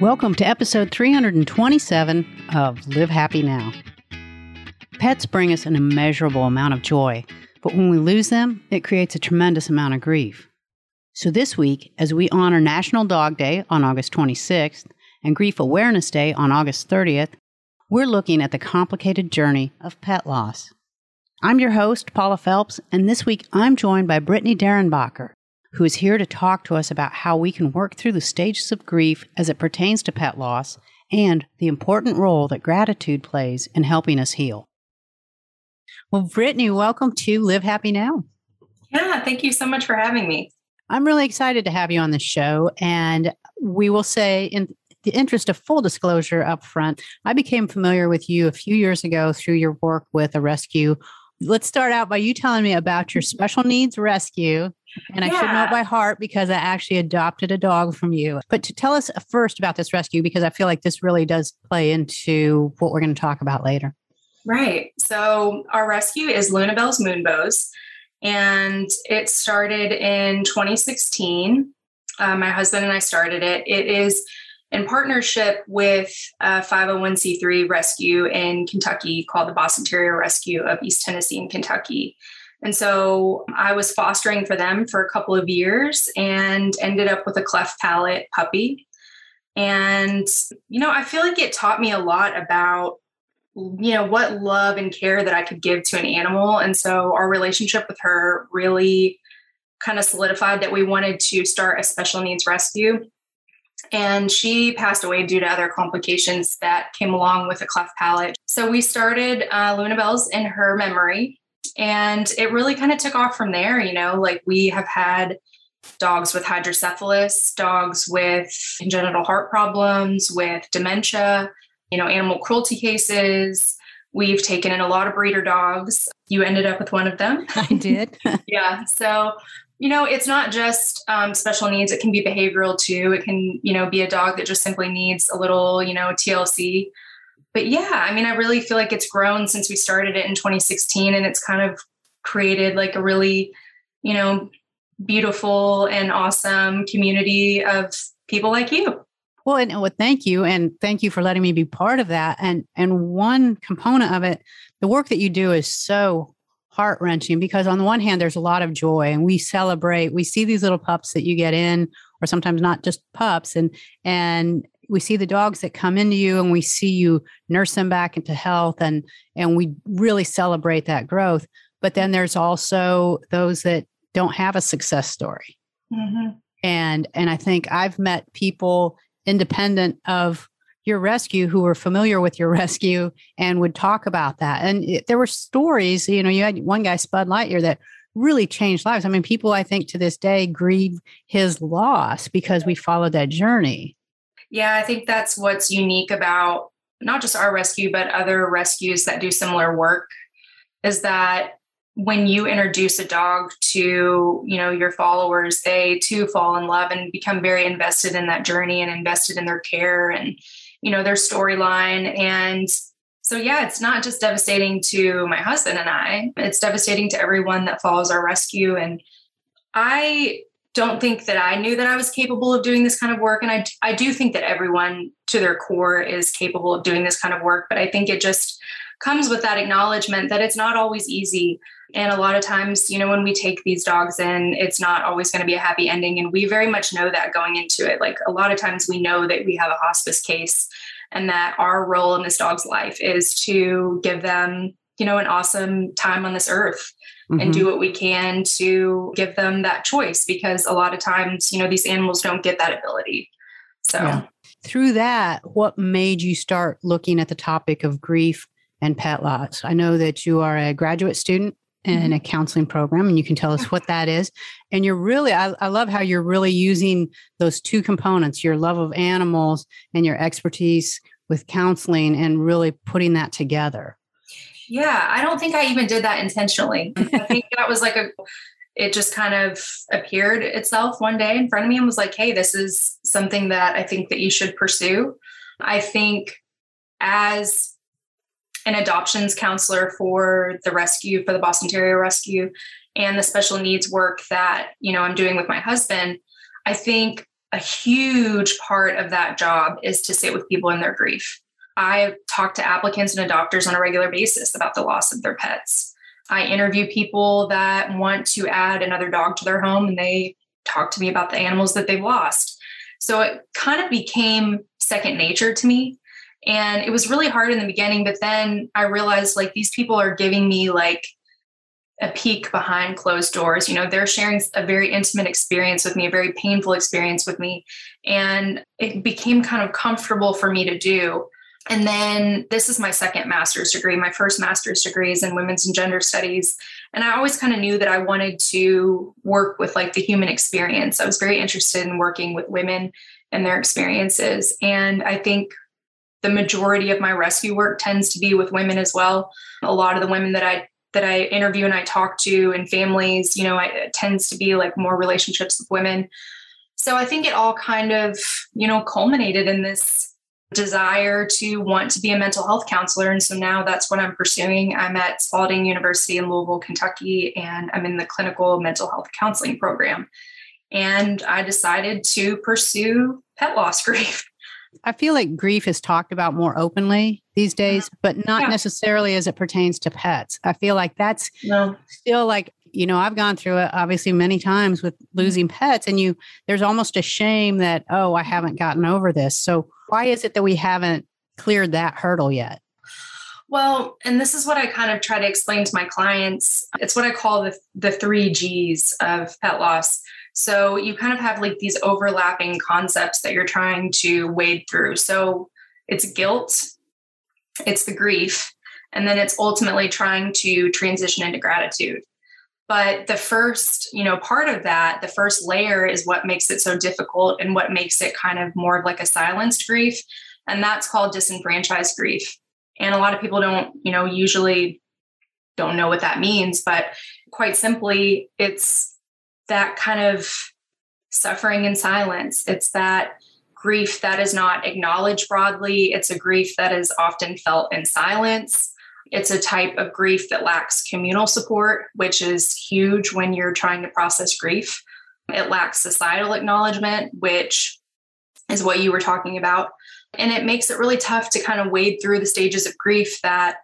Welcome to episode 327 of Live Happy Now. Pets bring us an immeasurable amount of joy, but when we lose them, it creates a tremendous amount of grief. So this week, as we honor National Dog Day on August 26th and Grief Awareness Day on August 30th, we're looking at the complicated journey of pet loss. I'm your host, Paula Felps, and this week I'm joined by Brittany Derenbacher, who is here to talk to us about how we can work through the stages of grief as it pertains to pet loss and the important role that gratitude plays in helping us heal. Well, Brittany, welcome to Live Happy Now. Yeah, thank you so much for having me. I'm really excited to have you on the show. And we will say, in the interest of full disclosure up front, I became familiar with you a few years ago through your work with a rescue. Let's start out by you telling me about your mm-hmm. special needs rescue and I should know it by heart because I actually adopted a dog from you. But to tell us first about this rescue, because I feel like this really does play into what we're going to talk about later. Right. So our rescue is Lunabelle's Moonbows, and it started in 2016. Uh, my husband and I started it. It is in partnership with a 501c3 rescue in Kentucky called the Boston Terrier Rescue of East Tennessee and Kentucky. And so I was fostering for them for a couple of years and ended up with a cleft palate puppy. And, you know, I feel like it taught me a lot about, you know, what love and care that I could give to an animal. And so our relationship with her really kind of solidified that we wanted to start a special needs rescue. And she passed away due to other complications that came along with a cleft palate. So we started uh, Lunabelle's in her memory and it really kind of took off from there. You know, like we have had dogs with hydrocephalus, dogs with congenital heart problems, with dementia, you know, animal cruelty cases. We've taken in a lot of breeder dogs. You ended up with one of them. I did. yeah. So, you know, it's not just um, special needs. It can be behavioral too. It can, you know, be a dog that just simply needs a little, you know, TLC but yeah, I mean, I really feel like it's grown since we started it in 2016 and it's kind of created like a really, you know, beautiful and awesome community of people like you. Well, and well, thank you, and thank you for letting me be part of that. And and one component of it, the work that you do is so heart wrenching because on the one hand, there's a lot of joy, and we celebrate. We see these little pups that you get in, or sometimes not just pups, and and we see the dogs that come into you and we see you nurse them back into health and and we really celebrate that growth. But then there's also those that don't have a success story. Mm-hmm. and and i think i've met people independent of your rescue who were familiar with your rescue and would talk about that. And it, there were stories you know you had one guy spud lightyear that really changed lives. I mean people i think to this day grieve his loss because we followed that journey yeah, I think that's what's unique about not just our rescue, but other rescues that do similar work is that when you introduce a dog to you know your followers they too fall in love and become very invested in that journey and invested in their care and you know their storyline. And so yeah it's not just devastating to my husband and i it's devastating to everyone that follows our rescue. And i don't think that I knew that I was capable of doing this kind of work. And I, I do think that everyone to their core is capable of doing this kind of work. But I think it just comes with that acknowledgement that it's not always easy. And a lot of times, you know, when we take these dogs in, it's not always going to be a happy ending. And we very much know that going into it. Like a lot of times we know that we have a hospice case and that our role in this dog's life is to give them, you know, an awesome time on this earth mm-hmm. and do what we can to give them that choice because a lot of times, you know, these animals don't get that ability. So, yeah. through that, what made you start looking at the topic of grief and pet loss? I know that you are a graduate student in mm-hmm. a counseling program and you can tell us what that is and you're really I, I, love how you're really using those two components your love of animals and your expertise with counseling and really putting that together yeah, I don't think I even did that intentionally. I think that was like a, it just kind of appeared itself one day in front of me and was like, hey, this is something that I think that you should pursue. I think as an adoptions counselor for the rescue, for the Boston Terrier Rescue, and the special needs work that, you know, I'm doing with my husband, I think a huge part of that job is to sit with people in their grief. I talk to applicants and adopters on a regular basis about the loss of their pets. I interview people that want to add another dog to their home and they talk to me about the animals that they've lost. So it kind of became second nature to me. And it was really hard in the beginning, but then I realized like these people are giving me like a peek behind closed doors. You know, they're sharing a very intimate experience with me, a very painful experience with me. And it became kind of comfortable for me to do. And then this is my second master's degree. My first master's degree is in women's and gender studies. And I always kind of knew that I wanted to work with like the human experience. I was very interested in working with women and their experiences. And I think the majority of my rescue work tends to be with women as well. A lot of the women that I that I interview and I talk to and families, you know, I, it tends to be like more relationships with women. So I think it all kind of, you know, culminated in this desire to want to be a mental health counselor. And so now that's what I'm pursuing. I'm at Spalding University in Louisville, Kentucky, and I'm in the clinical mental health counseling program. And I decided to pursue pet loss grief. I feel like grief is talked about more openly these uh-huh. days, but not yeah. necessarily as it pertains to pets. I feel like that's no. still like, you know, I've gone through it obviously many times with mm-hmm. losing pets, and you, there's almost a shame that, oh, I haven't gotten over this. So, why is it that we haven't cleared that hurdle yet? Well, and this is what I kind of try to explain to my clients. It's what I call the, the three G's of pet loss. So you kind of have like these overlapping concepts that you're trying to wade through. So it's guilt, it's the grief, and then it's ultimately trying to transition into gratitude. But the first, you know, part of that, the first layer is what makes it so difficult and what makes it kind of more of like a silenced grief. And that's called disenfranchised grief. And a lot of people don't, you know, usually don't know what that means, but quite simply, it's that kind of suffering in silence. It's that grief that is not acknowledged broadly. It's a grief that is often felt in silence. It's a type of grief that lacks communal support, which is huge when you're trying to process grief. It lacks societal acknowledgement, which is what you were talking about. And it makes it really tough to kind of wade through the stages of grief that,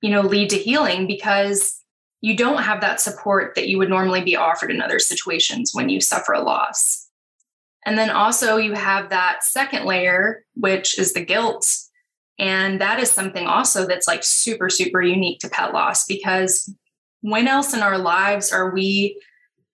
you know, lead to healing because you don't have that support that you would normally be offered in other situations when you suffer a loss. And then also, you have that second layer, which is the guilt. And that is something also that's like super, super unique to pet loss because when else in our lives are we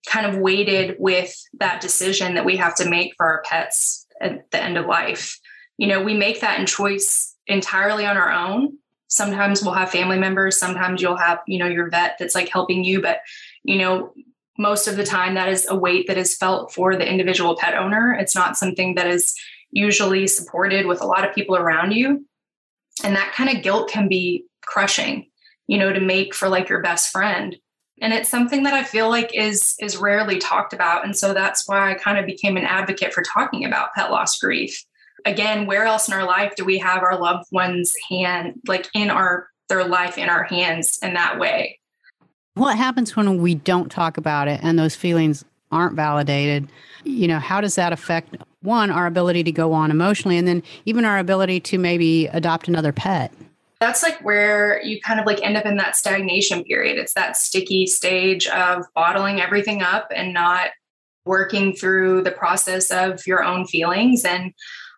kind of weighted with that decision that we have to make for our pets at the end of life? You know, we make that in choice entirely on our own. Sometimes we'll have family members sometimes you'll have you know your vet that's like helping you but you know most of the time that is a weight that is felt for the individual pet owner. It's not something that is usually supported with a lot of people around you and that kind of guilt can be crushing you know to make for like your best friend and it's something that i feel like is is rarely talked about and so that's why i kind of became an advocate for talking about pet loss grief again, where else in our life do we have our loved ones' hand, like in our their life in our hands in that way? What happens when we don't talk about it and those feelings aren't validated? You know, how does that affect one, our ability to go on emotionally, and then even our ability to maybe adopt another pet? That's like where you kind of like end up in that stagnation period. It's that sticky stage of bottling everything up and not working through the process of your own feelings. And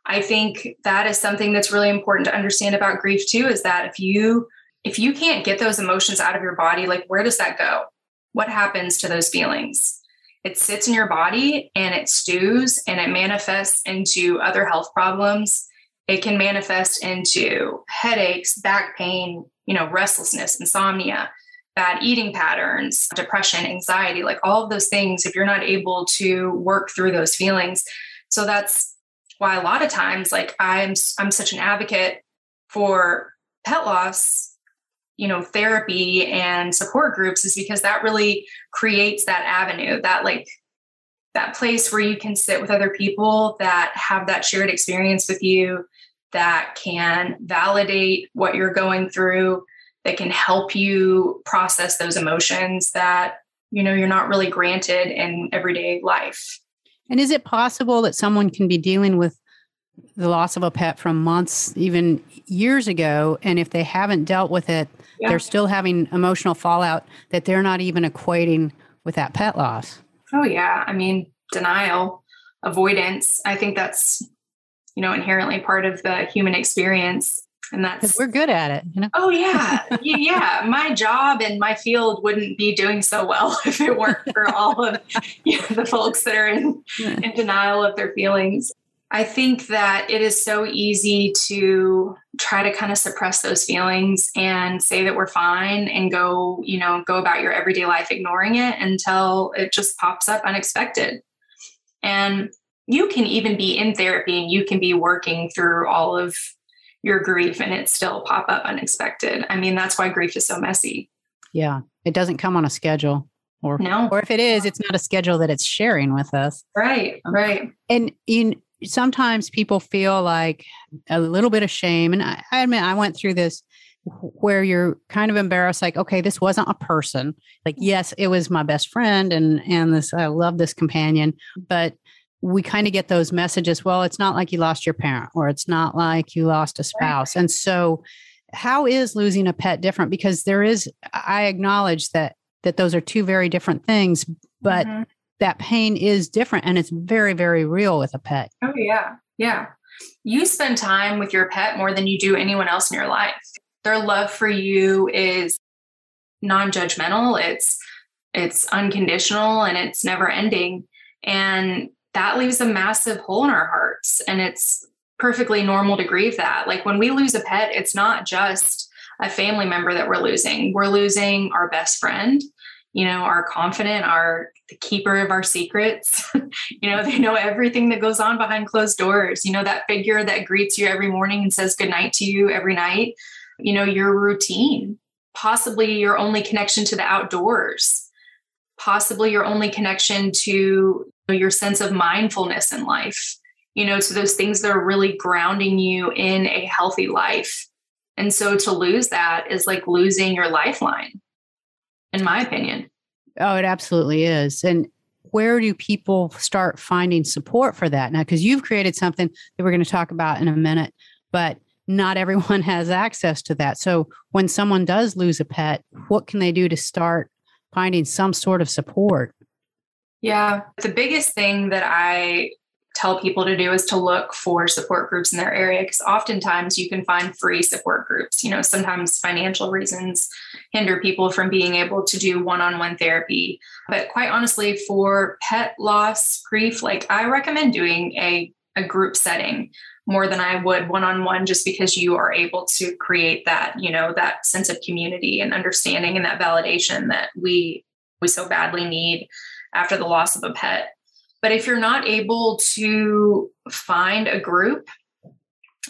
I think that is something that's really important to understand about grief too is that if you if you can't get those emotions out of your body, like where does that go? What happens to those feelings? It sits in your body and it stews and it manifests into other health problems. It can manifest into headaches, back pain, you know, restlessness, insomnia, bad eating patterns, depression, anxiety, like all of those things if you're not able to work through those feelings. So that's why a lot of times like i'm i'm such an advocate for pet loss you know therapy and support groups is because that really creates that avenue that like that place where you can sit with other people that have that shared experience with you that can validate what you're going through that can help you process those emotions that you know you're not really granted in everyday life. And is it possible that someone can be dealing with the loss of a pet from months, even years ago, and if they haven't dealt with it, yeah. they're still having emotional fallout that they're not even equating with that pet loss? Oh, yeah. I mean, denial, avoidance. I think that's, you know, inherently part of the human experience and that's we're good at it you know oh yeah yeah my job and my field wouldn't be doing so well if it weren't for all of you know, the folks that are in, in denial of their feelings i think that it is so easy to try to kind of suppress those feelings and say that we're fine and go you know go about your everyday life ignoring it until it just pops up unexpected and you can even be in therapy and you can be working through all of your grief and it still pop up unexpected. I mean, that's why grief is so messy. Yeah. It doesn't come on a schedule. Or, no. or if it is, it's not a schedule that it's sharing with us. Right, um, right. And in sometimes people feel like a little bit of shame. And I, I admit I went through this where you're kind of embarrassed like okay this wasn't a person like yes it was my best friend and and this i love this companion but we kind of get those messages well it's not like you lost your parent or it's not like you lost a spouse and so how is losing a pet different because there is i acknowledge that that those are two very different things but mm-hmm. That pain is different and it's very very real with a pet oh yeah yeah you spend time with your pet more than you do anyone else in your life their love for you is non-judgmental it's it's unconditional and it's never ending and that leaves a massive hole in our hearts. And it's perfectly normal to grieve that. Like when we lose a pet, it's not just a family member that we're losing, we're losing our best friend. You know, our confident, our the keeper of our secrets. you know, they know everything that goes on behind closed doors. You know, that figure that greets you every morning and says good night to you every night. You know, your routine, possibly your only connection to the outdoors, possibly your only connection to your sense of mindfulness in life, you know, to those things that are really grounding you in a healthy life. And so to lose that is like losing your lifeline, in my opinion. Oh, it absolutely is. And where do people start finding support for that now? Because you've created something that we're going to talk about in a minute, but not everyone has access to that. So when someone does lose a pet, what can they do to start finding some sort of support? Yeah. The biggest thing that I tell people to do is to look for support groups in their area because oftentimes you can find free support groups. You know, sometimes financial reasons hinder people from being able to do one on one therapy. But quite honestly, for pet loss grief, like I recommend doing a, a group setting more than I would one on one just because you are able to create that, you know, that sense of community and understanding and that validation that we we so badly need after the loss of a pet. But if you're not able to find a group,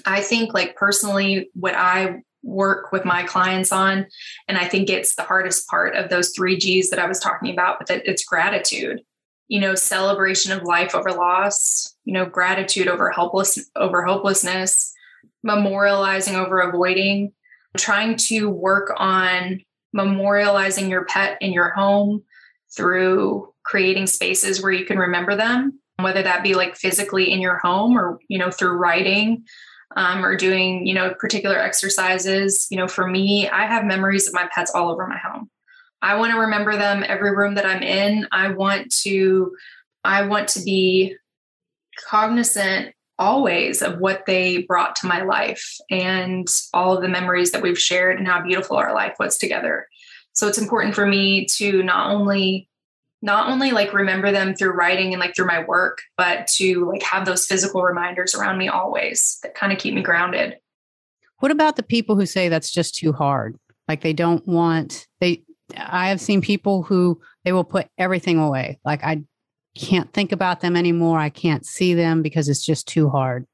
I think, like personally, what I work with my clients on, and I think it's the hardest part of those three G's that I was talking about, but it's gratitude. You know, celebration of life over loss. You know, gratitude over helpless over hopelessness, memorializing over avoiding, trying to work on memorializing your pet in your home through creating spaces where you can remember them, whether that be like physically in your home or, you know, through writing um, or doing, you know, particular exercises. You know, for me, I have memories of my pets all over my home. I want to remember them every room that I'm in. I want to, I want to be cognizant always of what they brought to my life and all of the memories that we've shared and how beautiful our life was together. So it's important for me to not only not only like remember them through writing and like through my work, but to like have those physical reminders around me always that kind of keep me grounded. What about the people who say that's just too hard? Like they don't want they I have seen people who they will put everything away. Like I can't think about them anymore. I can't see them because it's just too hard.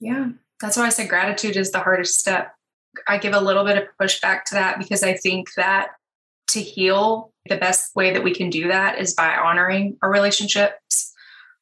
Yeah. That's why I said gratitude is the hardest step. I give a little bit of pushback to that because I think that to heal, the best way that we can do that is by honoring our relationships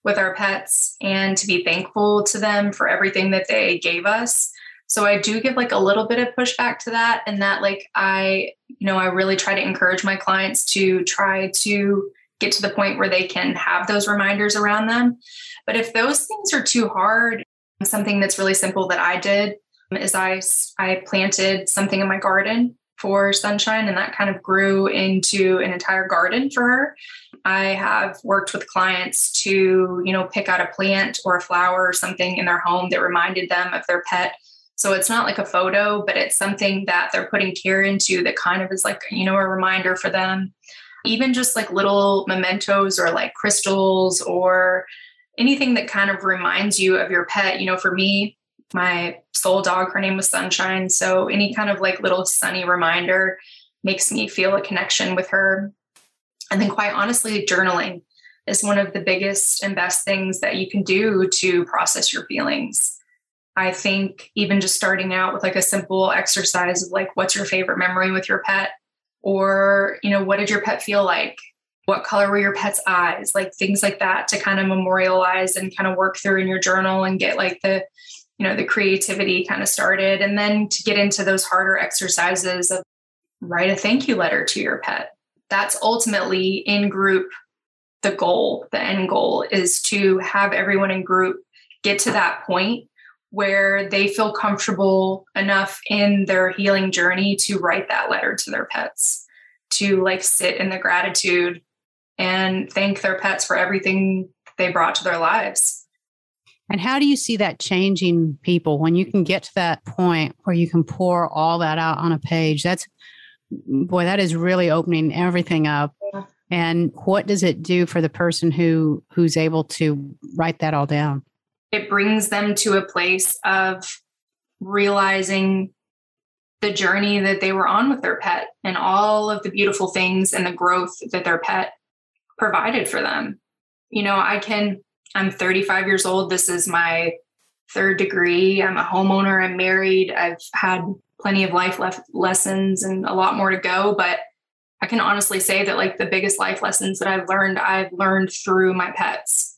with our pets and to be thankful to them for everything that they gave us. So I do give like a little bit of pushback to that and that like I you know I really try to encourage my clients to try to get to the point where they can have those reminders around them. But if those things are too hard, something that's really simple that I did is I I planted something in my garden for sunshine and that kind of grew into an entire garden for her. I have worked with clients to, you know, pick out a plant or a flower or something in their home that reminded them of their pet. So it's not like a photo, but it's something that they're putting care into that kind of is like, you know, a reminder for them. Even just like little mementos or like crystals or anything that kind of reminds you of your pet. You know, for me, my soul dog, her name was Sunshine. So any kind of like little sunny reminder makes me feel a connection with her. And then, quite honestly, journaling is one of the biggest and best things that you can do to process your feelings. I think even just starting out with like a simple exercise of like, what's your favorite memory with your pet? Or, you know, what did your pet feel like? What color were your pet's eyes? Like things like that to kind of memorialize and kind of work through in your journal and get like the you know the creativity kind of started and then to get into those harder exercises of write a thank you letter to your pet. That's ultimately in group the goal. The end goal is to have everyone in group get to that point where they feel comfortable enough in their healing journey to write that letter to their pets to like sit in the gratitude and thank their pets for everything they brought to their lives and how do you see that changing people when you can get to that point where you can pour all that out on a page? That's, boy, that is really opening everything up. Yeah. And what does it do for the person who who's able to write that all down? It brings them to a place of realizing the journey that they were on with their pet and all of the beautiful things and the growth that their pet provided for them. You know, I can I'm 35 years old. This is my third degree. I'm a homeowner. I'm married. I've had plenty of life left lessons and a lot more to go. But I can honestly say that like the biggest life lessons that I've learned, I've learned through my pets.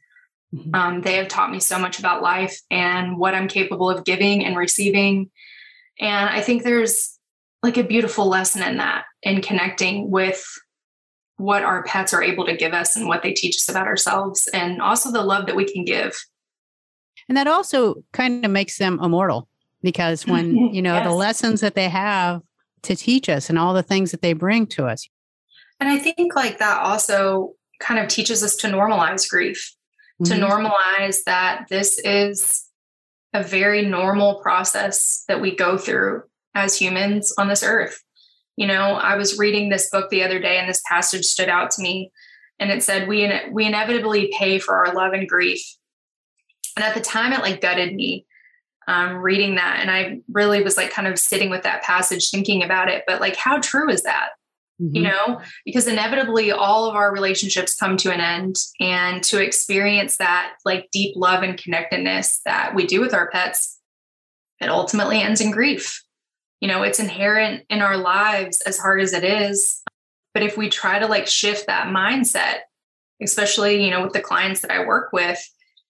Mm-hmm. Um, they have taught me so much about life and what I'm capable of giving and receiving. And I think there's like a beautiful lesson in that in connecting with what our pets are able to give us and what they teach us about ourselves and also the love that we can give and that also kind of makes them immortal because when you know yes. the lessons that they have to teach us and all the things that they bring to us and i think like that also kind of teaches us to normalize grief mm-hmm. to normalize that this is a very normal process that we go through as humans on this earth you know, I was reading this book the other day and this passage stood out to me and it said we we inevitably pay for our love and grief. And at the time it like gutted me um, reading that and I really was like kind of sitting with that passage thinking about it, but like how true is that? Mm-hmm. You know, because inevitably all of our relationships come to an end and to experience that like deep love and connectedness that we do with our pets, it ultimately ends in grief you know it's inherent in our lives as hard as it is. But if we try to like shift that mindset especially you know with the clients that i work with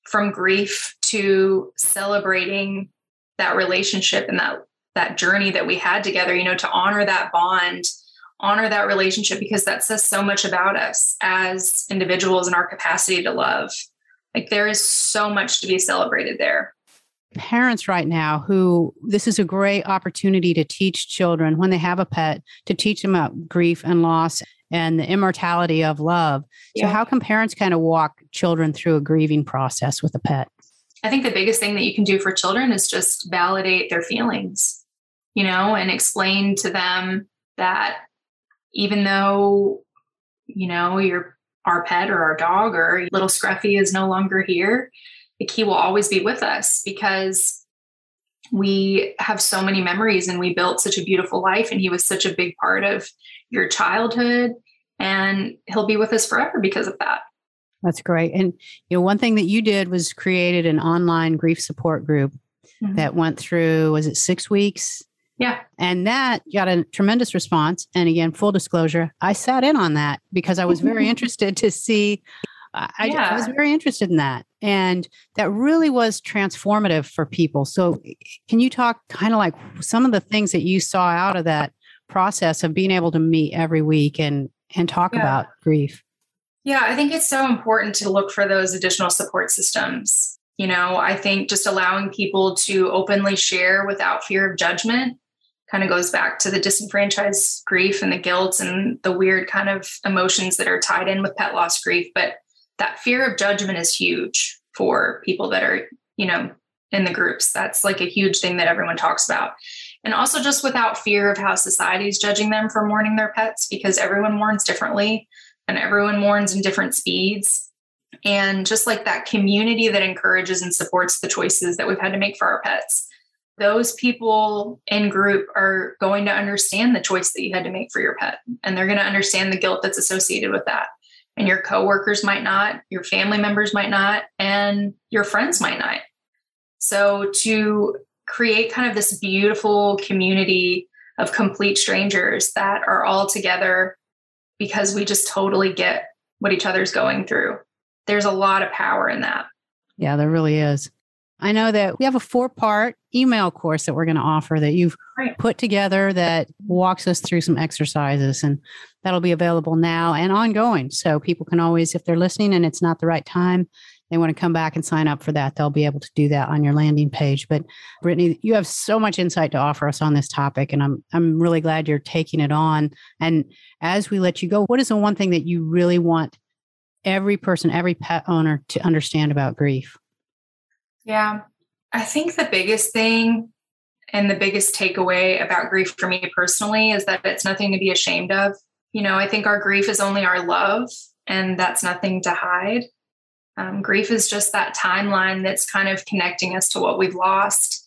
from grief to celebrating that relationship and that that journey that we had together you know to honor that bond honor that relationship because that says so much about us as individuals and our capacity to love. Like there is so much to be celebrated there parents right now who this is a great opportunity to teach children when they have a pet to teach them about grief and loss and the immortality of love. Yeah. So how can parents kind of walk children through a grieving process with a pet? I think the biggest thing that you can do for children is just validate their feelings, you know, and explain to them that even though, you know, your our pet or our dog or little Scruffy is no longer here, like he will always be with us because we have so many memories and we built such a beautiful life and he was such a big part of your childhood and he'll be with us forever because of that. That's great. And you know one thing that you did was created an online grief support group mm-hmm. that went through was it six weeks? Yeah. And that got a tremendous response. And again full disclosure i sat in on that because i was very interested to see I, yeah. I, was very interested in that. And that really was transformative for people. So, eh, can you talk kind of like some of the things that you saw out of that process of being able to meet every week and and talk yeah. about grief? Yeah, I think it's so important to look for those additional support systems. You know, I think just allowing people to openly share without fear of judgment kind of goes back to the disenfranchised grief and the guilt and the weird kind of emotions that are tied in with pet loss grief. But that fear of judgment is huge for people that are, you know, in the groups. That's like a huge thing that everyone talks about. And also just without fear of how society is judging them for mourning their pets because everyone mourns differently and everyone mourns in different speeds. And just like that community that encourages and supports the choices that we've had to make for our pets those people in group are going to understand the choice that you had to make for your pet and they're going to understand the guilt that's associated with that and your coworkers might not your family members might not and your friends might not. So to create kind of this beautiful community of complete strangers that are all together because we just totally get what each other's going through. There's a lot of power in that. Yeah there really is. I know that we have a four part email course that we're going to offer that you've put together that walks us through some exercises, and that'll be available now and ongoing. So people can always, if they're listening and it's not the right time, they want to come back and sign up for that, they'll be able to do that on your landing page. But Brittany, you have so much insight to offer us on this topic, and I'm I'm really glad you're taking it on. And as we let you go, what is the one thing that you really want every person, every pet owner to understand about grief? Yeah. I think the biggest thing and the biggest takeaway about grief for me personally is that it's nothing to be ashamed of. You know, I think our grief is only our love, and that's nothing to hide. Um, grief is just that timeline that's kind of connecting us to what we've lost.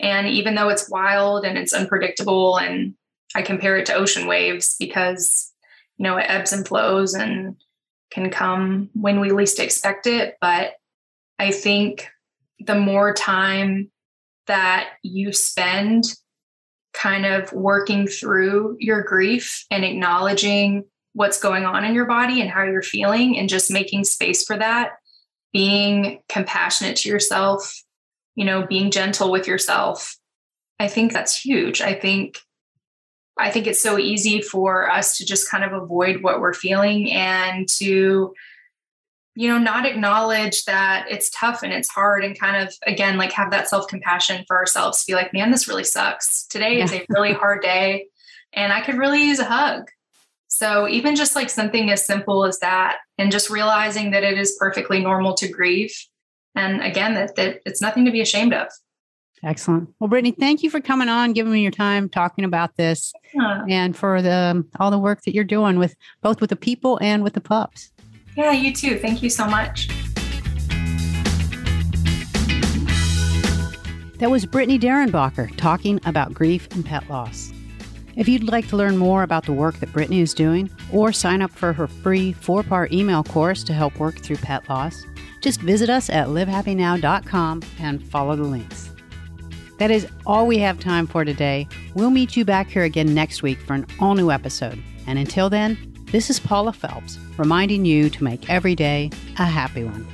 And even though it's wild and it's unpredictable, and I compare it to ocean waves because, you know, it ebbs and flows and can come when we least expect it. But I think the more time that you spend kind of working through your grief and acknowledging what's going on in your body and how you're feeling and just making space for that being compassionate to yourself you know being gentle with yourself i think that's huge. I think i think it's so easy for us to just kind of avoid what we're feeling and to you know not acknowledge that it's tough and it's hard and kind of again like have that self-compassion for ourselves be like man this really sucks. Today yeah. is a really hard day and i could really use a hug. So even just like something as simple as that and just realizing that it is perfectly normal to grieve and again that, that it's nothing to be ashamed of. Excellent. Well brittany thank you for coming on giving me your time talking about this yeah. and for the all the work that you're doing with both with the people and with the pups yeah, you too. Thank you so much. That was Brittany Derenbacher talking about grief and pet loss. If you'd like to learn more about the work that Brittany is doing or sign up for her free four part email course to help work through pet loss, just visit us at livehappynow.com and follow the links. That is all we have time for today. We'll meet you back here again next week for an all new episode. And until then, this is Paula Felps reminding you to make every day a happy one.